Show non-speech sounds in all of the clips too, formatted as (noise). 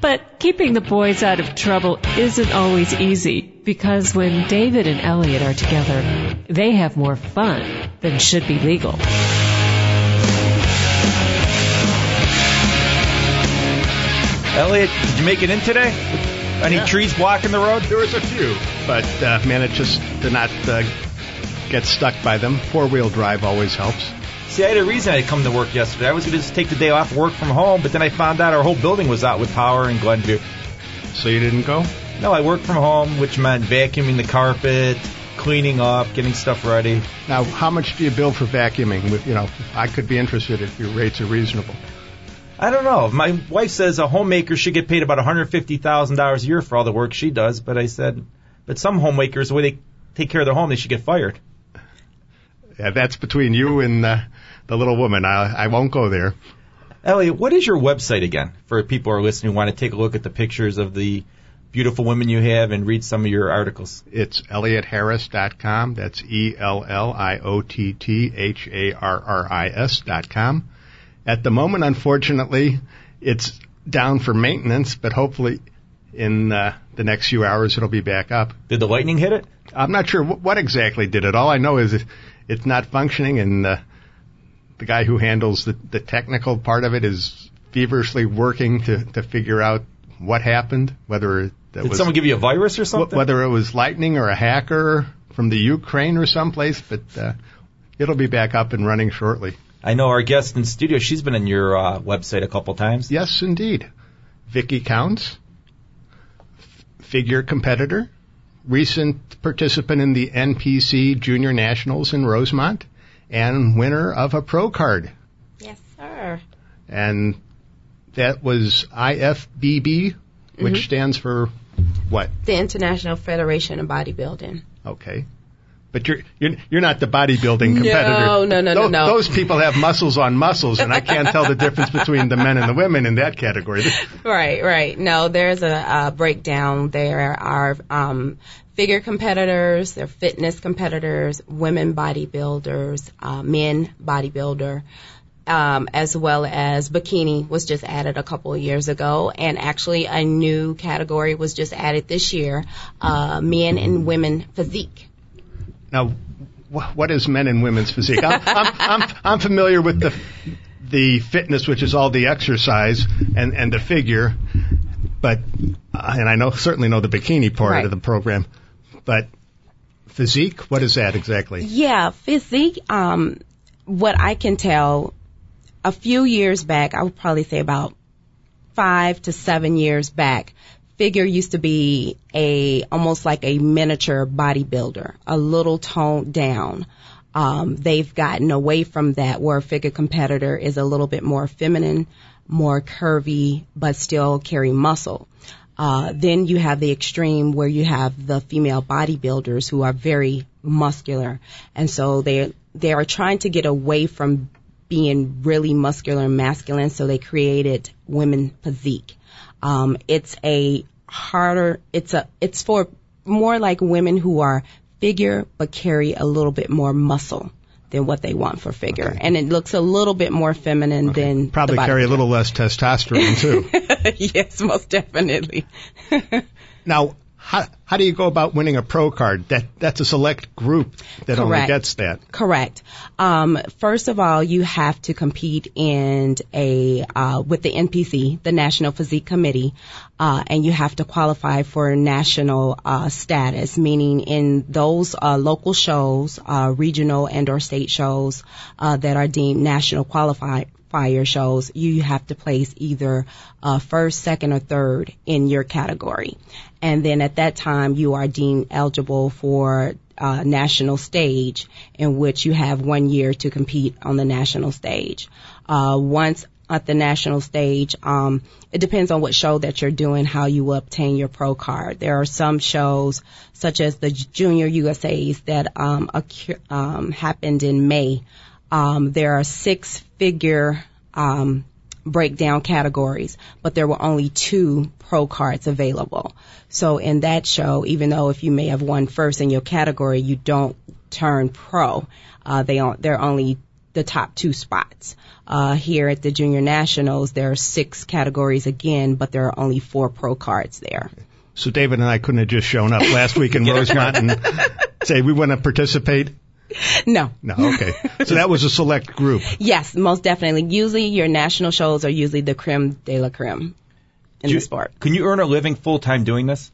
But keeping the boys out of trouble isn't always easy because when David and Elliott are together, they have more fun than should be legal. Elliott, did you make it in today? Any Yeah. trees blocking the road? There was a few, but uh, managed just to not uh, get stuck by them. Four wheel drive always helps. See, I had a reason I had come to work yesterday. I was going to just take the day off, work from home, but then I found out our whole building was out with power in Glenview. So you didn't go? No, I worked from home, which meant vacuuming the carpet, cleaning up, getting stuff ready. Now, how much do you bill for vacuuming? With- You know, I could be interested if your rates are reasonable. I don't know. My wife says a homemaker should get paid about $150,000 a year for all the work she does, but I said, but some homemakers, the way they take care of their home, they should get fired. Yeah, that's between you and uh, the little woman. I, I won't go there. Elliott, what is your website again for people who are listening who want to take a look at the pictures of the beautiful women you have and read some of your articles? It's ElliottHarris.com. That's E L L I O T T H A R R I S dot. At the moment, unfortunately, it's down for maintenance, but hopefully in uh, the next few hours it'll be back up. Did the lightning hit it? I'm not sure what exactly did it. All I know is it, it's not functioning, and uh, the guy who handles the, the technical part of it is feverishly working to, to figure out what happened, whether that Did was someone give you a virus or something? whether it was lightning or a hacker from the Ukraine or someplace. But uh, it'll be back up and running shortly. I know our guest in studio, she's been on your uh, website a couple times. Yes, indeed. Vicky Counts, figure competitor, recent participant in the NPC Junior Nationals in Rosemont, and winner of a pro card. Yes, sir. And that was IFBB, which mm-hmm. stands for what? The International Federation of Bodybuilding. Okay. But you're you're you're not the bodybuilding competitor. No, no, no, no, Those, no. those people have muscles on muscles, and I can't tell the difference between the men and the women in that category. (laughs) Right, right. No, there's a, uh breakdown. There are um, figure competitors, there are fitness competitors, women bodybuilders, uh, men bodybuilder. Um, as well as bikini was just added a couple of years ago, and actually a new category was just added this year: uh, men and women physique. Now, wh- what is men and women's physique? I'm, I'm, I'm, I'm familiar with the the fitness, which is all the exercise and and the figure, but uh, and I know certainly know the bikini part Right. of the program, but physique, what is that exactly? Yeah, physique. Um, what I can tell, a few years back, I would probably say about five to seven years back, figure used to be a almost like a miniature bodybuilder, a little toned down. Um, they've gotten away from that, where a figure competitor is a little bit more feminine, more curvy, but still carry muscle. Uh, then you have the extreme where you have the female bodybuilders who are very muscular, and so they they are trying to get away from being really muscular and masculine, so they created women physique. Um, it's a harder. It's a it's for more like women who are figure but carry a little bit more muscle than what they want for figure, and it looks a little bit more feminine than Probably carry a little less testosterone too. (laughs) yes, most definitely. (laughs) now, how how do you go about winning a pro card? That that's a select group that only gets that. Correct. Um, first of all, you have to compete in a uh, with the NPC, the National Physique Committee, uh, and you have to qualify for national uh, status, meaning in those uh, local shows, uh, regional and or state shows uh, that are deemed national qualified shows, you have to place either uh, first, second, or third in your category. And then at that time, you are deemed eligible for uh, national stage, in which you have one year to compete on the national stage. Uh, once at the national stage. Um, it depends on what show that you're doing, how you obtain your pro card. There are some shows, such as the Junior USA's, that um, occur, um, happened in May. Um, there are six figure um, breakdown categories, but there were only two pro cards available. So in that show, even though if you may have won first in your category, you don't turn pro. Uh, they are, they're only the top two spots. Uh, here at the Junior Nationals, there are six categories again, but there are only four pro cards there. So David and I couldn't have just shown up last week in (laughs) Rosemont and say we want to participate. (laughs) No. No, okay. So that was a select group. (laughs) Yes, most definitely. Usually your national shows are usually the creme de la creme in Do the sport. Can you earn a living full time doing this?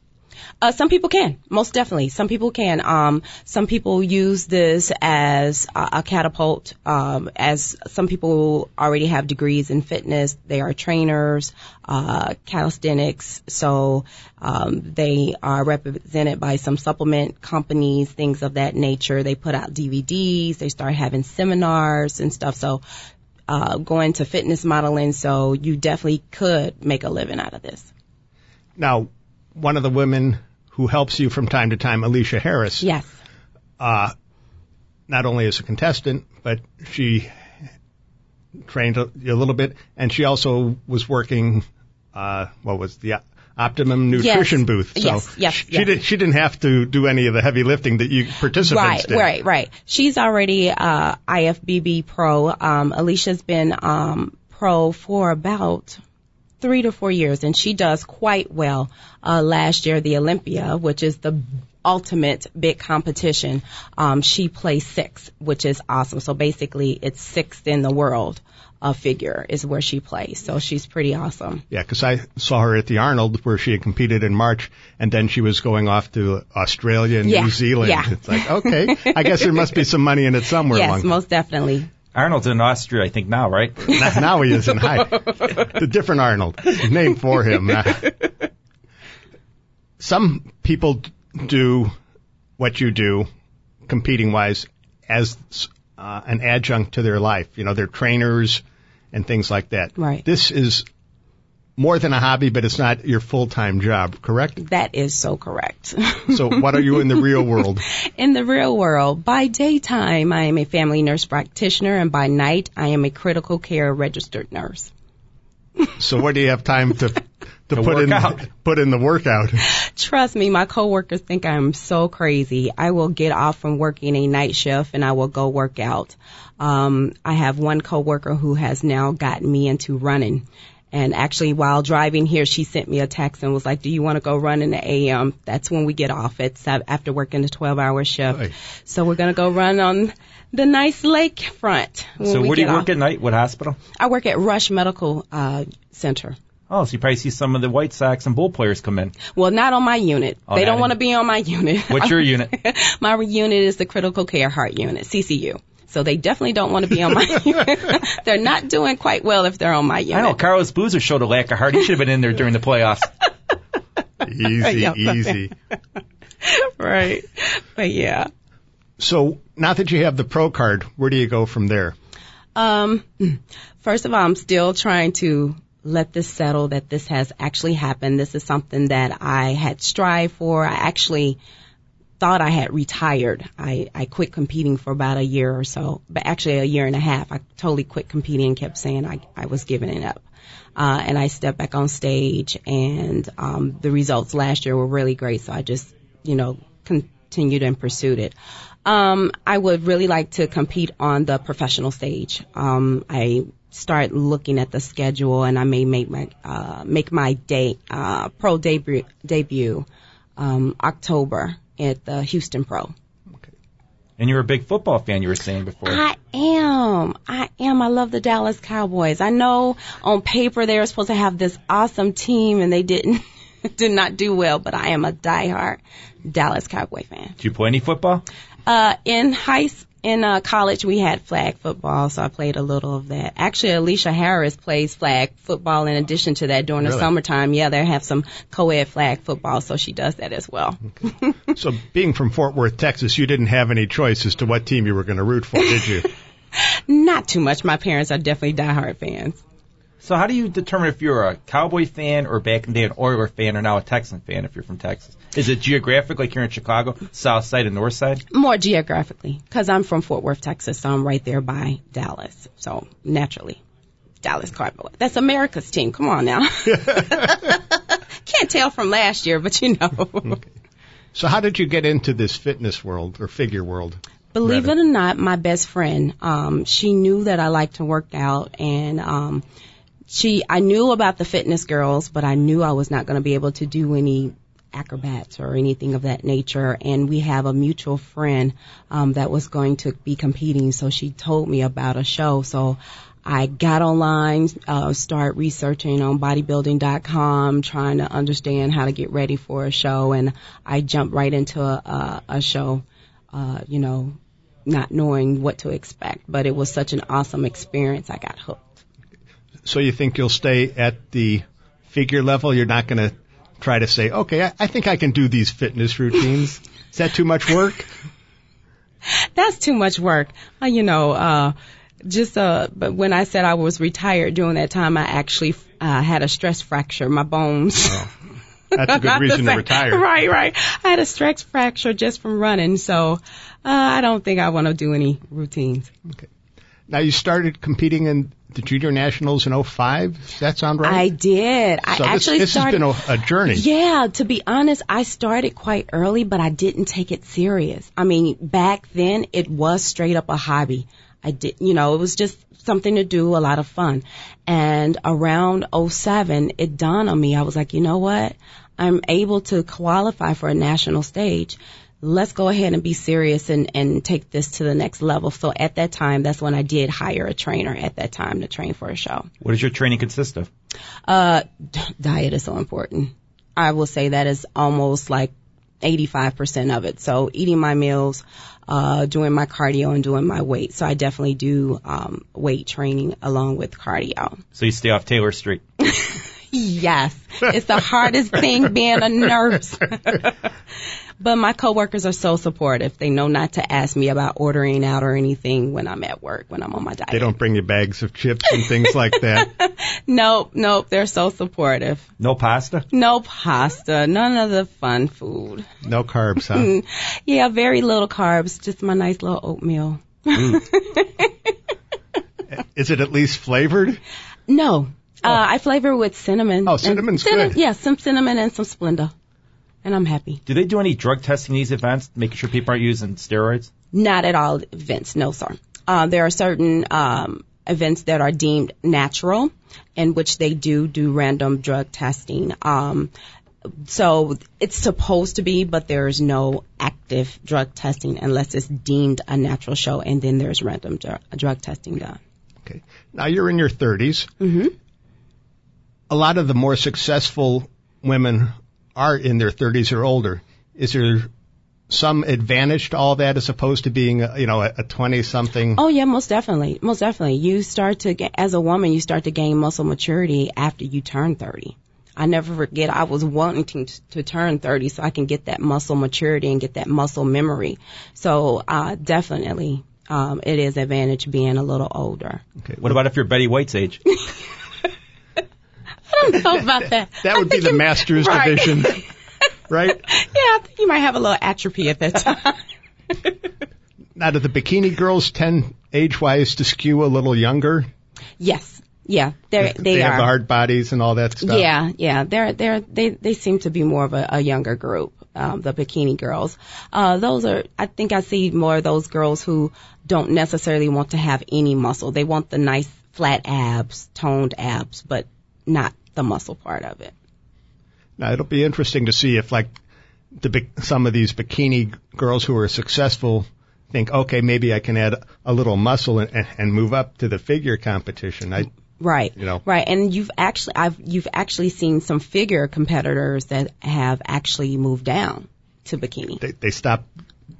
Uh, some people can, most definitely. Some people can. Um, some people use this as a, a catapult. Um, as some people already have degrees in fitness, they are trainers, uh, calisthenics. So um, they are represented by some supplement companies, things of that nature. They put out DVDs. They start having seminars and stuff. So uh, going to fitness modeling. So you definitely could make a living out of this. Now, one of the women who helps you from time to time, Alicia Harris, Yes. uh, not only as a contestant, but she trained a, a little bit, and she also was working. Uh, what was the Optimum Nutrition Yes. booth? So Yes, yes, she yes. did. She didn't have to do any of the heavy lifting that you participants Right, did. right, right. She's already uh, IFBB pro. Um, Alicia's been um, pro for about three to four years, and she does quite well. Uh, last year, the Olympia, which is the ultimate big competition, um, she placed sixth, which is awesome. So basically, it's sixth in the world. Uh, figure is where she plays, so she's pretty awesome. Yeah, because I saw her at the Arnold where she had competed in March, and then she was going off to Australia and Yeah, New Zealand. yeah. It's like, okay, I guess there must be some money in it somewhere. (laughs) yes, most definitely. Arnold's in Austria, I think now, right? now, (laughs) now he is in high. The different Arnold. Name for him. (laughs) Some people do what you do, competing wise, as uh, an adjunct to their life. You know, they're trainers and things like that. Right. This is more than a hobby, but it's not your full time job, correct? That is so correct. So what are you in the real world? (laughs) In the real world, by daytime, I am a family nurse practitioner, and by night, I am a critical care registered nurse. So what do you have time to (laughs) to, To put in out. put in the workout? Trust me, my coworkers think I'm so crazy. I will get off from working a night shift and I will go work out. Um, I have one coworker who has now gotten me into running. And actually, while driving here, she sent me a text and was like, "Do you want to go run in the AM?" That's when we get off It's after working a 12-hour shift. Right. So we're gonna go run on the nice lake front. so where do you get work at night? What hospital? I work at Rush Medical uh, Center. Oh, so you probably see some of the White Sox and Bull players come in. Well, not on my unit. Oh, they don't want to be on my unit. What's your (laughs) unit? my unit is the critical care heart unit, CCU. So they definitely don't want to be on my (laughs) unit. they're not doing quite well if they're on my unit. I know Carlos Boozer showed a lack of heart. He should have been in there during the playoffs. Easy, (laughs) Yeah. easy. (laughs) right. But yeah. So now that you have the pro card, where do you go from there? Um, first of all, I'm still trying to let this settle that this has actually happened. This is something that I had strived for. I actually thought I had retired. I, I quit competing for about a year or so, but actually a year and a half. I totally quit competing and kept saying I, I was giving it up. Uh, and I stepped back on stage and, um, the results last year were really great. So I just, you know, continued and pursued it. Um, I would really like to compete on the professional stage. Um, I start looking at the schedule and I may make my, uh, make my day, uh, pro debut, debut, um, October at the Houston Pro. And you're a big football fan, you were saying before. I am. I am. I love the Dallas Cowboys. I know on paper they were supposed to have this awesome team and they didn't, (laughs) did not do well, but I am a diehard Dallas Cowboy fan. Did you play any football? Uh, in high, in uh, college we had flag football, so I played a little of that. Actually, Alicia Harris plays flag football in addition to that during the summertime. Yeah, they have some co-ed flag football, so she does that as well. So being from Fort Worth, Texas, you didn't have any choice as to what team you were going to root for, did you? (laughs) Not too much. My parents are definitely diehard fans. So how do you determine if you're a Cowboy fan or back in the day an Oiler fan or now a Texan fan if you're from Texas? Is it geographic like you're in Chicago, South Side and North Side? More geographically, because I'm from Fort Worth, Texas, so I'm right there by Dallas. So naturally, Dallas Cowboy. That's America's team. Come on now. (laughs) Can't tell from last year, but you know. (laughs) So how did you get into this fitness world or figure world? Believe rather? it or not, my best friend, um, she knew that I liked to work out and um she I knew about the fitness girls, but I knew I was not going to be able to do any acrobats or anything of that nature. And we have a mutual friend um, that was going to be competing, so she told me about a show. So I got online, uh, start researching on bodybuilding.com, trying to understand how to get ready for a show, and I jumped right into a, a, a show, uh, you know, not knowing what to expect. But it was such an awesome experience. I got hooked. So you think you'll stay at the figure level? You're not going to try to say, okay, I, I think I can do these fitness routines. Is that too much work? (laughs) That's too much work. Uh, you know, uh, just uh but when I said I was retired during that time I actually uh had a stress fracture my bones Oh, that's a good (laughs) reason to retire. (laughs) right right I had a stress fracture just from running so uh I don't think I want to do any routines Okay. Now you started competing in the junior nationals in 05. Does that sound right? I did I so this, actually this started has been a, a journey. Yeah, to be honest, I started quite early, but I didn't take it serious. I mean, back then it was straight up a hobby. I did, you know, it was just something to do, a lot of fun. And around 07, it dawned on me. I was like, you know what? I'm able to qualify for a national stage. Let's go ahead and be serious and, and take this to the next level. So at that time, that's when I did hire a trainer at that time to train for a show. What does your training consist of? Uh, diet is so important. I will say that is almost like 85% of it. So eating my meals, uh, doing my cardio and doing my weight. So I definitely do, um, weight training along with cardio. So you stay off Taylor Street. (laughs) Yes. (laughs) It's the hardest thing being a nurse. (laughs) but my coworkers are so supportive. They know not to ask me about ordering out or anything when I'm at work, when I'm on my diet. They don't bring you bags of chips and things like that. (laughs) Nope, nope. They're so supportive. No pasta? No pasta, none of the fun food. No carbs, huh? Yeah, very little carbs, just my nice little oatmeal. Mm. Is it at least flavored? No, uh, I flavor with cinnamon. Oh, cinnamon's cinnamon- good. Yeah, some cinnamon and some Splenda, and I'm happy. Do they do any drug testing in these events, making sure people aren't using steroids? Not at all events, no sir. Uh, there are certain um, events that are deemed natural, in which they do do random drug testing. Um, so it's supposed to be, but there is no active drug testing unless it's deemed a natural show, and then there's random dr- drug testing done. Okay. Now you're in your 30s. hmm A lot of the more successful women are in their 30s or older. Is there some advantage to all that as opposed to being, you know, a 20 something? Oh yeah, most definitely, most definitely. You start to get, as a woman, you start to gain muscle maturity after you turn 30. I never forget, I was wanting to, to turn 30 so I can get that muscle maturity and get that muscle memory. So, uh, definitely, um, it is advantage being a little older. Okay. What about if you're Betty White's age? (laughs) Don't know about that. (laughs) That would be the master's right. division, (laughs) right? Yeah, I think you might have a little atrophy at that time. (laughs) Now, do the bikini girls tend age-wise to skew a little younger? yes. Yeah, they're, they, they have the hard bodies and all that stuff. Yeah, yeah, they're they're they they seem to be more of a, a younger group, um, the bikini girls. Uh, those are, I think I see more of those girls who don't necessarily want to have any muscle. They want the nice flat abs, toned abs, but not the muscle part of it. Now it'll be interesting to see if like the some of these bikini girls who are successful think, okay, maybe I can add a little muscle and, and, move up to the figure competition. I Right. You know. Right. And you've actually, I've, you've actually seen some figure competitors that have actually moved down to bikini. they, they stop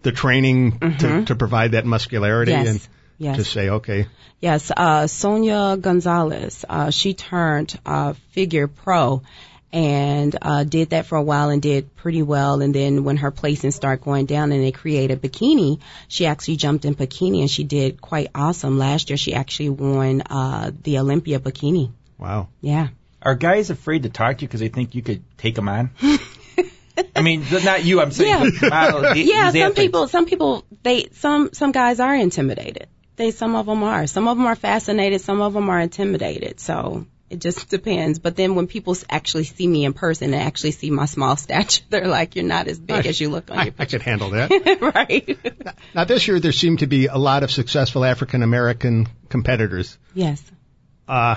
the training to, to provide that muscularity Mm-hmm. Yes. and Yes. just say, okay, Yes, uh, Sonia Gonzales, uh, she turned, uh, figure pro and, uh, did that for a while and did pretty well. And then when her placings started going down and they created bikini, she actually jumped in bikini and she did quite awesome. Last year she actually won, uh, the Olympia bikini. Wow. Yeah. Are guys afraid to talk to you because they think you could take them on? (laughs) I mean, not you. I'm saying Yeah. the model, the- yeah, some athletes. people, some people, they, some, some guys are intimidated. They, some of them are. Some of them are fascinated. Some of them are intimidated. So it just depends. But then when people actually see me in person and actually see my small (laughs) stature, they're like, "You're not as big as you look on I, your I picture." could handle that. (laughs) right? now, this year there seemed to be a lot of successful African American competitors. yes. Uh,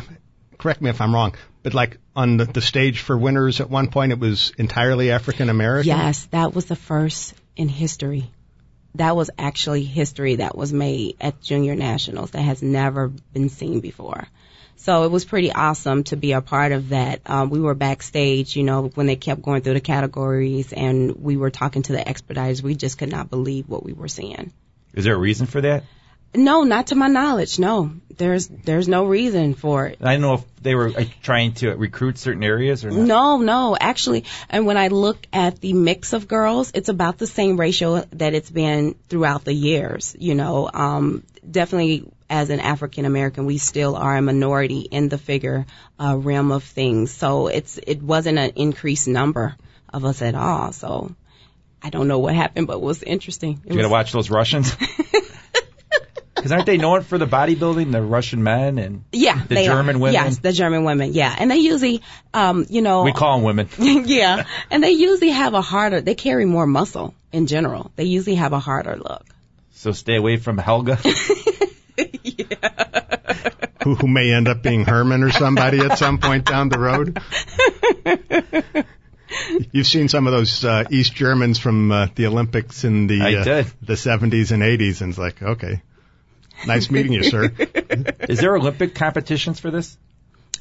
correct me if I'm wrong, but like on the, the stage for winners at one point, it was entirely African American. Yes, that was the first in history. That was actually history that was made at Junior Nationals that has never been seen before. So it was pretty awesome to be a part of that. Um, we were backstage, you know, when they kept going through the categories and we were talking to the expediters. We just could not believe what we were seeing. Is there a reason for that? No, not to my knowledge. No, there's there's no reason for it. I don't know if they were uh, trying to recruit certain areas or not. No, no, actually, and when I look at the mix of girls, it's about the same ratio that it's been throughout the years. You know, um, definitely as an African American, we still are a minority in the figure uh, realm of things. So it's it wasn't an increased number of us at all. So I don't know what happened, but it was interesting. It You gotta watch those Russians. (laughs) Because aren't they known for the bodybuilding, the Russian men, and yeah, the German are. women? Yes, the German women. Yeah, and they usually, um, you know, we call them women. (laughs) yeah, and they usually have a harder. They carry more muscle in general. They usually have a harder look. So stay away from Helga. (laughs) Who, who may end up being Herman or somebody at some point down the road. You've seen some of those uh, East Germans from uh, the Olympics in the uh, the 70s and 80s, and it's like, okay, nice meeting you, sir. (laughs) Is there Olympic competitions for this?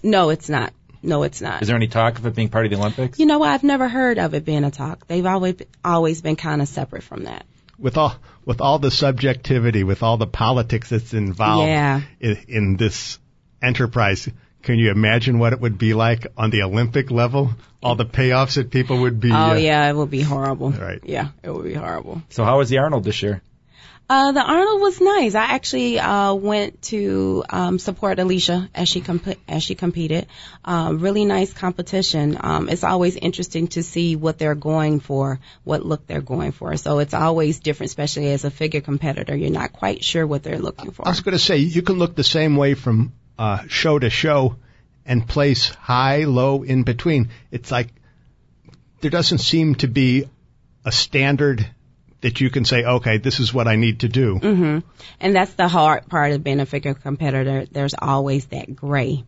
No, it's not. No, it's not. Is there any talk of it being part of the Olympics? You know what? I've never heard of it being a talk. They've always always been kind of separate from that. with all with all the subjectivity, with all the politics that's involved Yeah. in, in this enterprise, can you imagine what it would be like on the Olympic level? All the payoffs that people would be. Oh uh, yeah, it would be horrible. Right. Yeah, it would be horrible. So how was the Arnold this year? Uh, the Arnold was nice. I actually uh, went to um, support Alicia as she comp- as she competed. Um, really nice competition. Um, it's always interesting to see what they're going for, what look they're going for. So it's always different, especially as a figure competitor. You're not quite sure what they're looking for. I was going to say you can look the same way from uh, show to show and place high, low, in between. It's like there doesn't seem to be a standard that you can say, okay, this is what I need to do. hmm And that's the hard part of being a figure competitor. There's always that gray.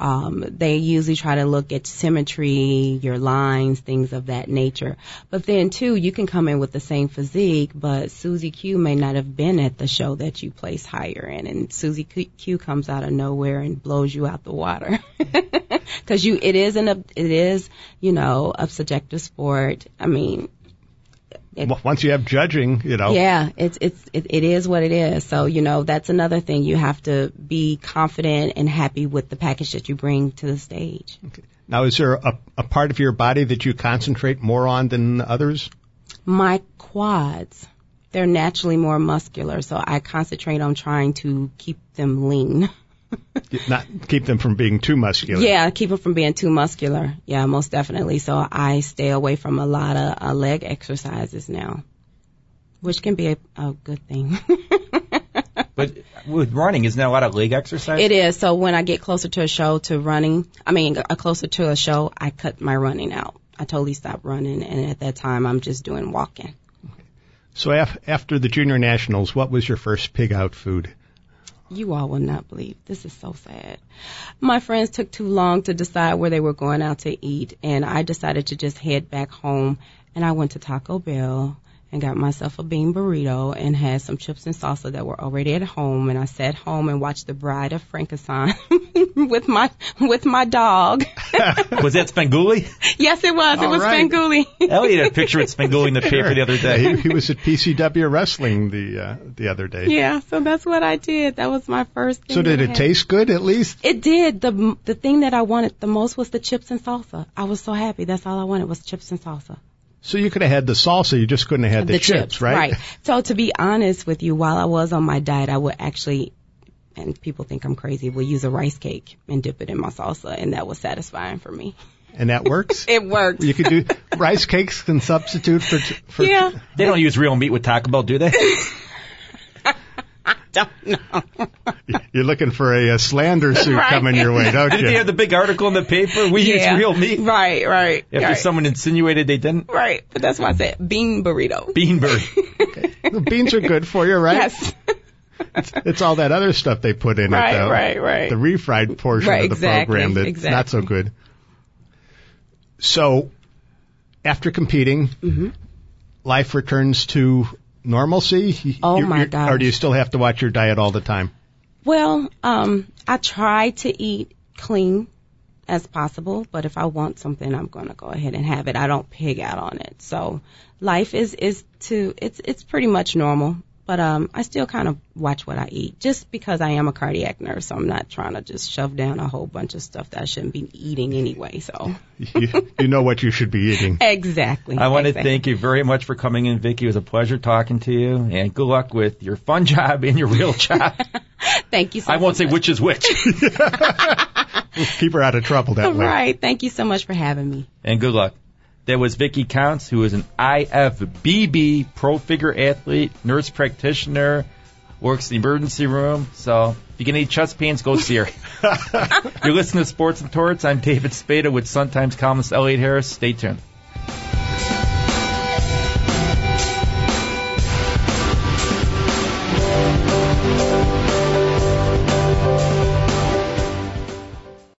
Um, they usually try to look at symmetry, your lines, things of that nature. But then too, you can come in with the same physique, but Susie Q may not have been at the show that you place higher in, and Susie Q- Q comes out of nowhere and blows you out the water. (laughs) Because you, it is an, it is, you know, a subjective sport. I mean, it- Once you have judging, you know, yeah, it's it's it, it is what it is. So you know that's another thing. You have to be confident and happy with the package that you bring to the stage. Now, is there a, a part of your body that you concentrate more on than others? My quads, they're naturally more muscular, so I concentrate on trying to keep them lean. (laughs) Not keep them from being too muscular. Yeah, keep them from being too muscular. Yeah, most definitely. So I stay away from a lot of uh, leg exercises now, which can be a, a good thing. (laughs) But with running, isn't there a lot of leg exercise? It is. So when I get closer to a show to running, I mean, uh, closer to a show, I cut my running out. I totally stopped running, and at that time, I'm just doing walking. So af- after the junior nationals, what was your first pig out food? You all will not believe. This is so sad. My friends took too long to decide where they were going out to eat, and I decided to just head back home. And I went to Taco Bell and got myself a bean burrito and had some chips and salsa that were already at home. And I sat home and watched The Bride of Frankenstein (laughs) with my with my dog. (laughs) was that Spenguli? yes, it was. it was right. Spanguli. Elliott had a (laughs) picture with Spenguli in the paper the other Yeah, day. he, he was at PCW wrestling the uh, the other day. Yeah, so that's what I did. That was my first. Thing So did it taste good at least? It did. the The thing that I wanted the most was the chips and salsa. I was so happy. That's all I wanted was chips and salsa. So you could have had the salsa, you just couldn't have had the, chips, right? Right. So to be honest with you, while I was on my diet, I would actually and people think I'm crazy, would use a rice cake and dip it in my salsa, and that was satisfying for me. And that works? (laughs) It works. you could do rice cakes can substitute for for yeah. They don't use real meat with Taco Bell, do they? (laughs) (laughs) Don't know. (laughs) You're looking for a, uh slander suit Right. coming your way, don't you? Didn't they you? have the big article in the paper? We yeah. use real meat. Right, right. After right. someone insinuated they didn't. Right, but that's why I said bean burrito. Beanberg. (laughs) The beans are good for you, right? Yes. It's all that other stuff they put in Right, it, though. right, right. The refried portion Right, of the exactly, program that's exactly. not so good. So, after competing, Mm-hmm. life returns to normalcy. Oh, my you're- Or do you still have to watch your diet all the time? Well, um, I try to eat clean as possible, but if I want something, I'm going to go ahead and have it. I don't pig out on it. So life is, is to, it's, it's pretty much normal, but, um, I still kind of watch what I eat just because I am a cardiac nurse. So I'm not trying to just shove down a whole bunch of stuff that I shouldn't be eating anyway. So (laughs) You, you know what you should be eating. (laughs) exactly. I want to thank you very much for coming in, Vicky. It was a pleasure talking to you, and good luck with your fun job and your real job. (laughs) Thank you so much. I won't say which is which. Keep her out of trouble that way. Right. Thank you so much for having me. and good luck. That was Vicky Counts, who is an IFBB pro figure athlete, nurse practitioner, works in the emergency room. So if you get any chest pains, go see her. (laughs) You're listening to Sports and Torts. I'm David Spada with Sun Times columnist Elliott Harris. Stay tuned.